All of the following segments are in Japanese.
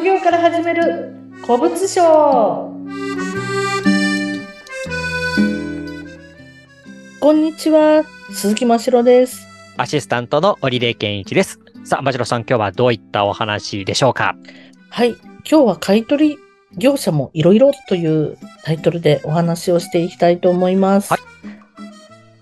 副業から始める古物商。こんにちは鈴木真城です。アシスタントの織出健一です。さあ、真城さん、今日はどういったお話でしょうか？はい今日は買取業者もいろいろというタイトルでお話をしていきたいと思います。はい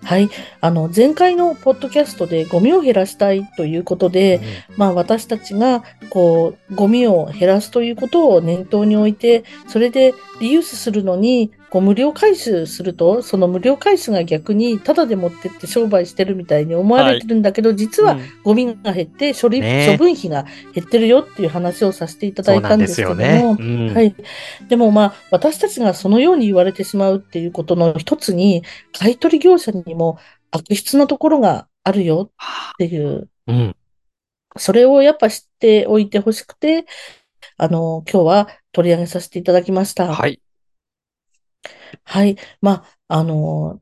はい。あの、前回のポッドキャストでゴミを減らしたいということで、まあ私たちがこうゴミを減らすということを念頭に置いて、それでリユースするのにこう無料回収すると、その無料回収が逆にタダで持ってって商売してるみたいに思われてるんだけど、実はうんゴミが減って処理、ねえ処分費が減ってるよっていう話をさせていただいたんですけども、ね。うんはい。でもまあ、私たちがそのように言われてしまうっていうことの一つに、買取業者にも悪質なところがあるよっていううん。それをやっぱ知っておいてほしくて、あの、今日は取り上げさせていただきました。はい。はい。まあ、あの、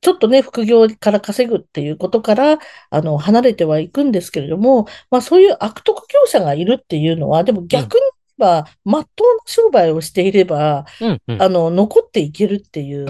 ちょっとね、副業から稼ぐっていうことから、あの、離れてはいくんですけれども、まあ、そういう悪徳業者がいるっていうのは、でも逆に言えば、まっとうな商売をしていれば、うん。うん。あの、残っていけるっていう。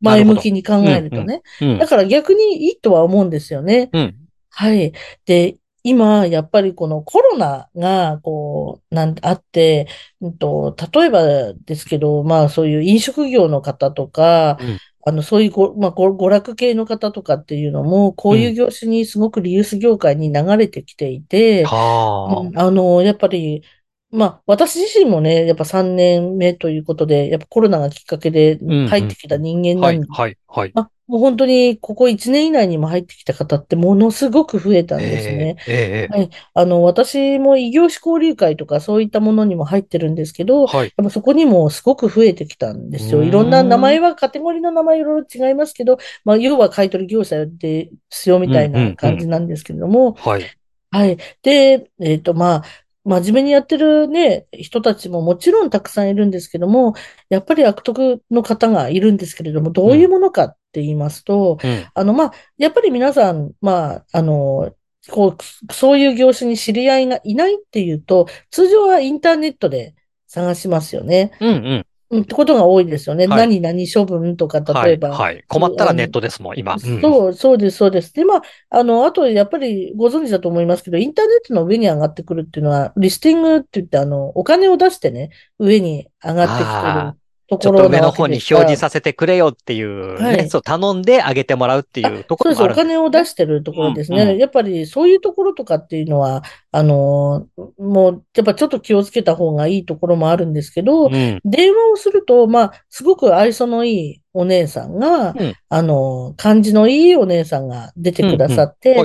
前向きに考えるとね。うんだ。から逆にいいとは思うんですよね。うん。はい。で、今、やっぱりこのコロナが、こう、なん、あって、うんと、例えばですけど、まあそういう飲食業の方とか、うんあの、そういうご、まあ、ご娯楽系の方とかっていうのも、こういう業種にすごくリユース業界に流れてきていて、はうんあの、やっぱり、まあ、私自身もね、やっぱ3年目ということで、やっぱコロナがきっかけでん入ってきた人間あ。なんで、はい。はい。はい。あ、もう本当にここ1年以内にも入ってきた方ってものすごく増えたんですね。えええええはい。あの、私も異業種交流会とかそういったものにも入ってるんですけど、えはい。やっぱそこにもすごく増えてきたんですよ。いろんな名前は、カテゴリーの名前いろいろ違いますけど、まあ、要は買取業者ですよみたいなん感じなんですけれども、はい。はい。で、えっと、まあ、真面目にやってるね、人たちももちろんたくさんいるんですけども、やっぱり悪徳の方がいるんですけれども、どういうものかって言いますと、うん。あの、まあ、やっぱり皆さん、まあ、あの、こう、そういう業種に知り合いがいないっていうと、通常はインターネットで探しますよね。うん。うん。うん、ってことが多いですよね。はい何々処分とか、はい。例えば。はい。困ったらネットですもん、今。うん。そう、そうです、そうです。で、まあ、あの、あと、やっぱりご存知だと思いますけど、インターネットの上に上がってくるっていうのは、リスティングって言って、あの、お金を出してね、上に上がってきてあるとちょころなわっと上の方に表示させてくれよっていうね、はいそう頼んであげてもらうっていうとこそうです。お金を出してるところですね。うんうんやっぱりそういうところとかっていうのは、あの、もう、やっぱちょっと気をつけた方がいいところもあるんですけど、うん。電話をすると、まあ、すごく愛想のいいお姉さんが、うんあの、感じのいいお姉さんが出てくださって。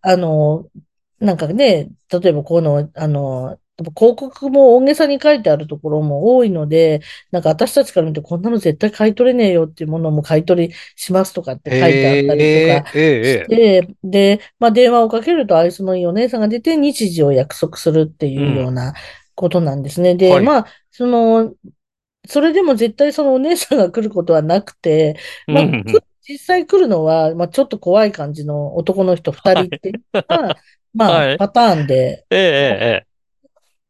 あの、なんかね、例えばこの、あの、広告も大げさに書いてあるところも多いので、なんか私たちから見てこんなの絶対買い取れねえよっていうものも買い取りしますとかって書いてあったりとかええええ。して、で、まあ電話をかけると愛想のいいお姉さんが出て日時を約束するっていうようなことなんですね。で、はい。まあ、その、それでも絶対そのお姉さんが来ることはなくて、まあ、うんうんく実際来るのは、まあ、ちょっと怖い感じの男の人二人っていうのが、まあ、はい。パターンで、ええええ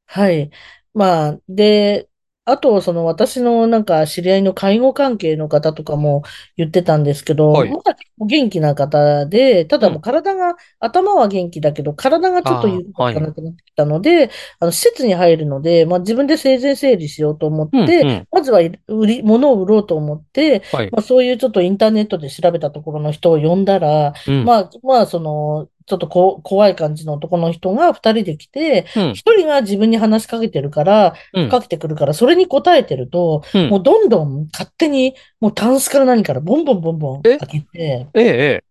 はい。まあ、で、あと、その私のなんか知り合いの介護関係の方とかも言ってたんですけど、はい。まだ元気な方で、ただもう体が、頭は元気だけど、体がちょっと動かなくなってきたので、あの、施設に入るので、まあ自分で生前整理しようと思って、うんうん。まずは売り、物を売ろうと思って、はい。まあそういうちょっとインターネットで調べたところの人を呼んだら、うん。まあ、まあ、その、ちょっとこ怖い感じの男の人が二人で来て、うん。一人が自分に話しかけてるから、うん。かけてくるから、それに答えてると、うん。もうどんどん勝手に、もうタンスから何からボンボンボンボンえ？開けて、ええ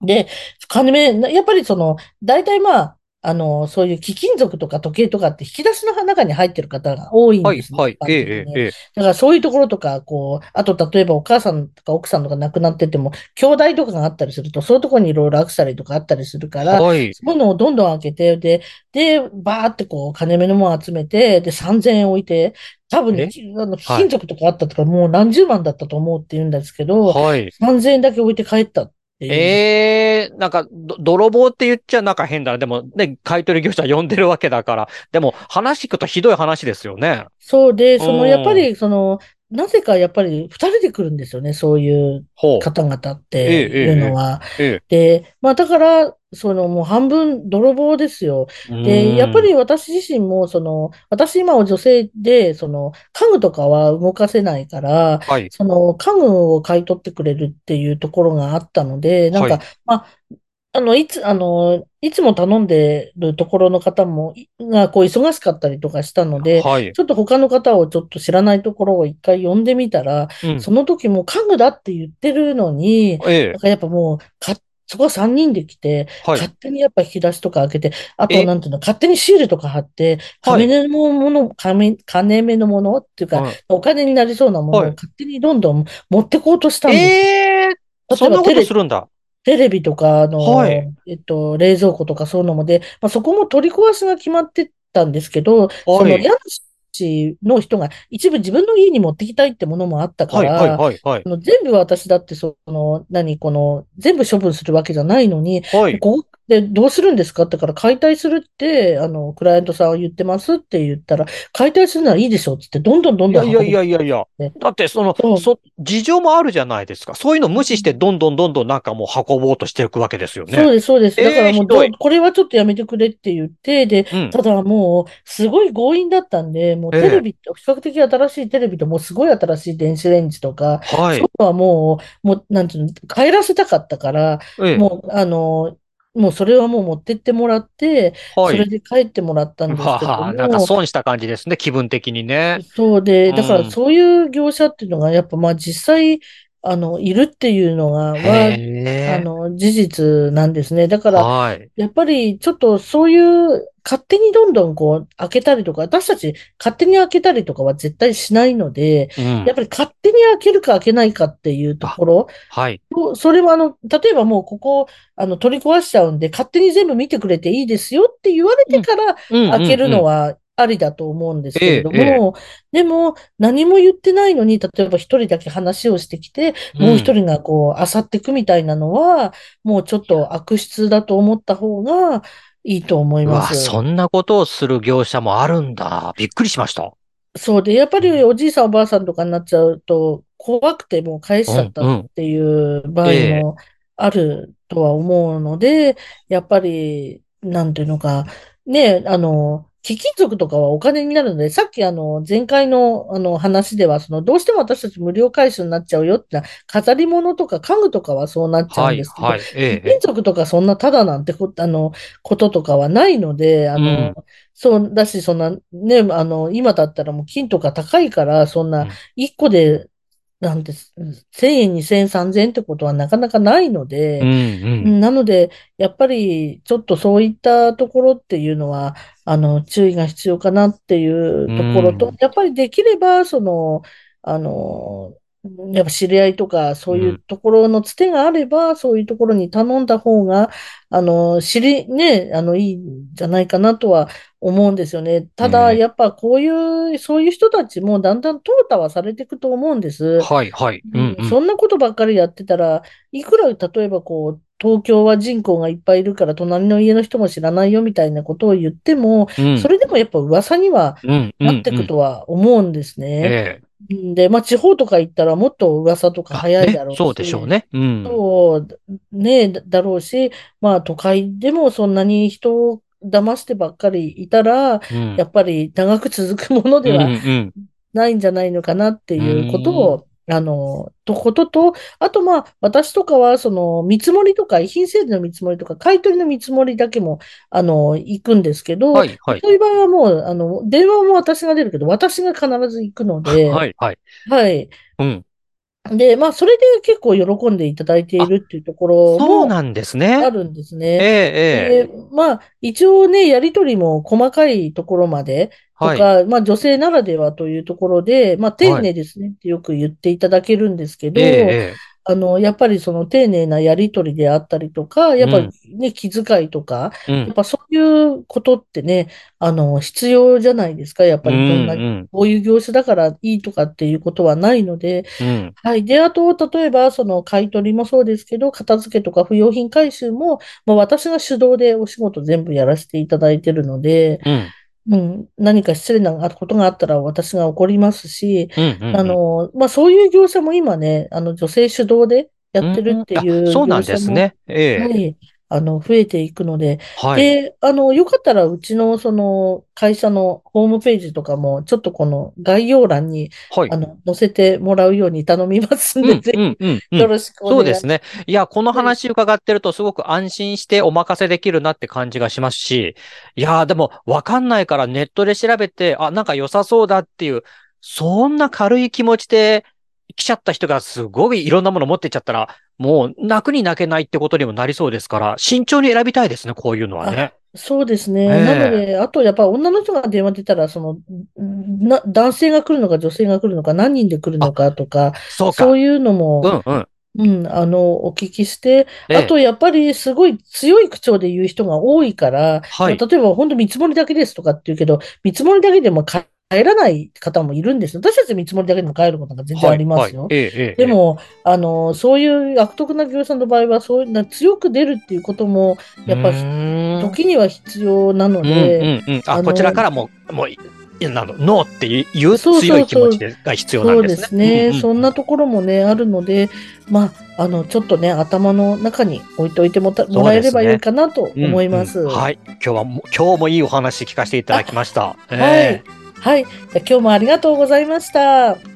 で、金目、やっぱりその、大体まあ、あの、そういう貴金属とか時計とかって引き出しの中に入ってる方が多いんはいですね。はい一。般的ええええだからそういうところとか、こう、あと例えばお母さんとか奥さんとか亡くなってても、兄弟とかがあったりすると、そういうところにいろいろアクセサリーとかあったりするから、はい。そういうのをどんどん開けて、で、で、バーってこう、金目のものを集めて、で、3000円置いて、多分、え？あの、貴金属とかあったとか、もう何十万だったと思うって言うんですけど、はい。3000円だけ置いて帰ったっていう。えね、なんか、泥棒って言っちゃなんか変だな。でもね、買取業者呼んでるわけだから。でも、話聞くとひどい話ですよね。そうで、その、やっぱり、その、なぜかやっぱり二人で来るんですよね、そういう方々っていうのは。で、まあだから、そのもう半分泥棒ですよ。で、やっぱり私自身も、その、私今は女性で、その、家具とかは動かせないから、はい、その家具を買い取ってくれるっていうところがあったので、なんか、はい、まあ、あの、いつ、あの、いつも頼んでるところの方も、が、こう、忙しかったりとかしたので、はい、ちょっと他の方をちょっと知らないところを一回呼んでみたら、うん、その時も家具だって言ってるのに、ええ、なんかやっぱもう、か、そこは3人で来て、はい、勝手にやっぱ引き出しとか開けて、あと、なんていうの、勝手にシールとか貼って、金目のもの、金、金目のものっていうか、はい、お金になりそうなものを勝手にどんどん持ってこうとしたんです。えー、そんなことするんだ。テレビとか、あの、はい、えっと、冷蔵庫とかそういうのもで、まあ、そこも取り壊しが決まってたんですけど、はい、その家主の人が一部自分の家に持ってきたいってものもあったから、はいはいはいはい、全部私だってその、何、この、全部処分するわけじゃないのに、はい、ここで、どうするんですか？ってから、解体するって、あの、クライアントさんは言ってますって言ったら、解体するならいいでしょってって、どんどんどんどん、いやいやいやいや、だってその、そ、事情もあるじゃないですか。そういうの無視して、どんどんどんどんなんかもう運ぼうとしていくわけですよね。そうです、そうです。だからもう、えー、これはちょっとやめてくれって言って、で、うん、ただもう、すごい強引だったんで、もうテレビ、えー、比較的新しいテレビと、もうすごい新しい電子レンジとか、はい。そうはもう、もう、なんていうの、帰らせたかったから、えー、もう、あの、もうそれはもう持ってってもらって、はい、それで帰ってもらったんですけども。なんか損した感じですね、気分的にね。そうで、だからそういう業者っていうのが、やっぱまあ実際、あの、いるっていうのが、は、あの、事実なんですね。だから、はい、やっぱりちょっとそういう勝手にどんどんこう開けたりとか、私たち勝手に開けたりとかは絶対しないので、うん、やっぱり勝手に開けるか開けないかっていうところ。はい。それはあの、例えばもうここ、あの、取り壊しちゃうんで、勝手に全部見てくれていいですよって言われてから開けるのはありだと思うんですけれども、ええ、でも何も言ってないのに、例えば一人だけ話をしてきて、もう一人がこう、あさってくみたいなのは、もうちょっと悪質だと思った方が、いいと思います。そんなことをする業者もあるんだ。びっくりしました。そうで、やっぱりおじいさんおばあさんとかになっちゃうと、怖くてもう返しちゃったっていう場合もあるとは思うので、やっぱり、なんていうのか、ね、あの、貴金属とかはお金になるので、さっきあの、前回のあの話では、その、どうしても私たち無料回収になっちゃうよって、飾り物とか家具とかはそうなっちゃうんですけど、はいはい、貴金属とかそんなただなんてこあの、こととかはないので、あの、うん、そうだし、そんな、ね、あの、今だったらもう金とか高いから、そんな、一個でなんです。1000円、2000円、3000円ってことはなかなかないので、うん。うん、なので、やっぱりちょっとそういったところっていうのは、あの、注意が必要かなっていうところと、うん、やっぱりできれば、その、あの、やっぱ知り合いとか、そういうところのつてがあれば、うん、そういうところに頼んだ方が、あの、知り、ね、あの、いいんじゃないかなとは思うんですよね。ただ、やっぱこういう、そういう人たちもだんだん淘汰はされていくと思うんです。はいはい。うんうん、そんなことばっかりやってたら、いくら、例えばこう、東京は人口がいっぱいいるから隣の家の人も知らないよみたいなことを言っても、うん、それでもやっぱ噂にはなっていくとは思うんですね。ええ、で、まあ地方とか行ったらもっと噂とか早いだろうし。そうでしょうね。うん。そうね、だろうし、まあ都会でもそんなに人を騙してばっかりいたら、うん、やっぱり長く続くものではないんじゃないのかなっていうことを、あの、とことと、あとまあ、私とかは、その、見積もりとか、遺品整理の見積もりとか、買取の見積もりだけも、あの、行くんですけど、はい、はい。そういう場合はもう、あの、電話も私が出るけど、私が必ず行くので、はい、はい。はい。うん。で、まあ、それで結構喜んでいただいているっていうところも。そうなんですね。あるんですね。ええ、ええ。まあ、一応ね、やりとりも細かいところまで、とか、はい、まあ、女性ならではというところで、まあ、丁寧ですねってよく言っていただけるんですけど、えあの、やっぱりその丁寧なやりとりであったりとか、やっぱりね、気遣いとか、やっぱそういうことってね、あの、必要じゃないですか。やっぱりどんな、こういう業種だからいいとかっていうことはないので、はい。で、あと、例えば、その買い取りもそうですけど、片付けとか不用品回収も、まあ、私が主導でお仕事全部やらせていただいてるので、うん、何か失礼なことがあったら私が怒りますし、あの、まあ、そういう業者も今ね、あの、女性主導でやってるっていう、うん、そうなんですね。ええはい。あの、増えていくので、はい、で、あの、よかったらうちのその会社のホームページとかも、ちょっとこの概要欄に、はい、あの、載せてもらうように頼みますんで、ぜひ、よろしくお願いします。そうですね。いや、この話伺ってるとすごく安心してお任せできるなって感じがしますし、いや、でもわかんないからネットで調べて、あ、なんか良さそうだっていう、そんな軽い気持ちで来ちゃった人がすごいいろんなもの持ってっちゃったら、もう泣くに泣けないってことにもなりそうですから、慎重に選びたいですね、こういうのはね。そうですね。えー、なので、あとやっぱ女の人が電話出たら、その、な、男性が来るのか女性が来るのか何人で来るのかとか、そうかそういうのも、うんうん。うん、あの、お聞きして、あと、やっぱりすごい強い口調で言う人が多いから、はい、例えば本当見積もりだけですとかって言うけど、見積もりだけでも帰らない方もいるんですよ。私たち見積もりだけでも帰ることが全然ありますよ。はいはいええ、でも、あの、そういう悪徳な業者の場合は、そういうな強く出るっていうことも、やっぱ時には必要なので。うんうんうん、あこちらからも、もう、なの、ノーっていう強い気持ちが必要なんですね。そうですね、うんうん。そんなところもね、あるので、まあ、あの、ちょっとね、頭の中に置いといてももらえればいいかなと思います。すねうんうん、はい。今日は、今日もいいお話聞かせていただきました。はい。はい。今日もありがとうございました。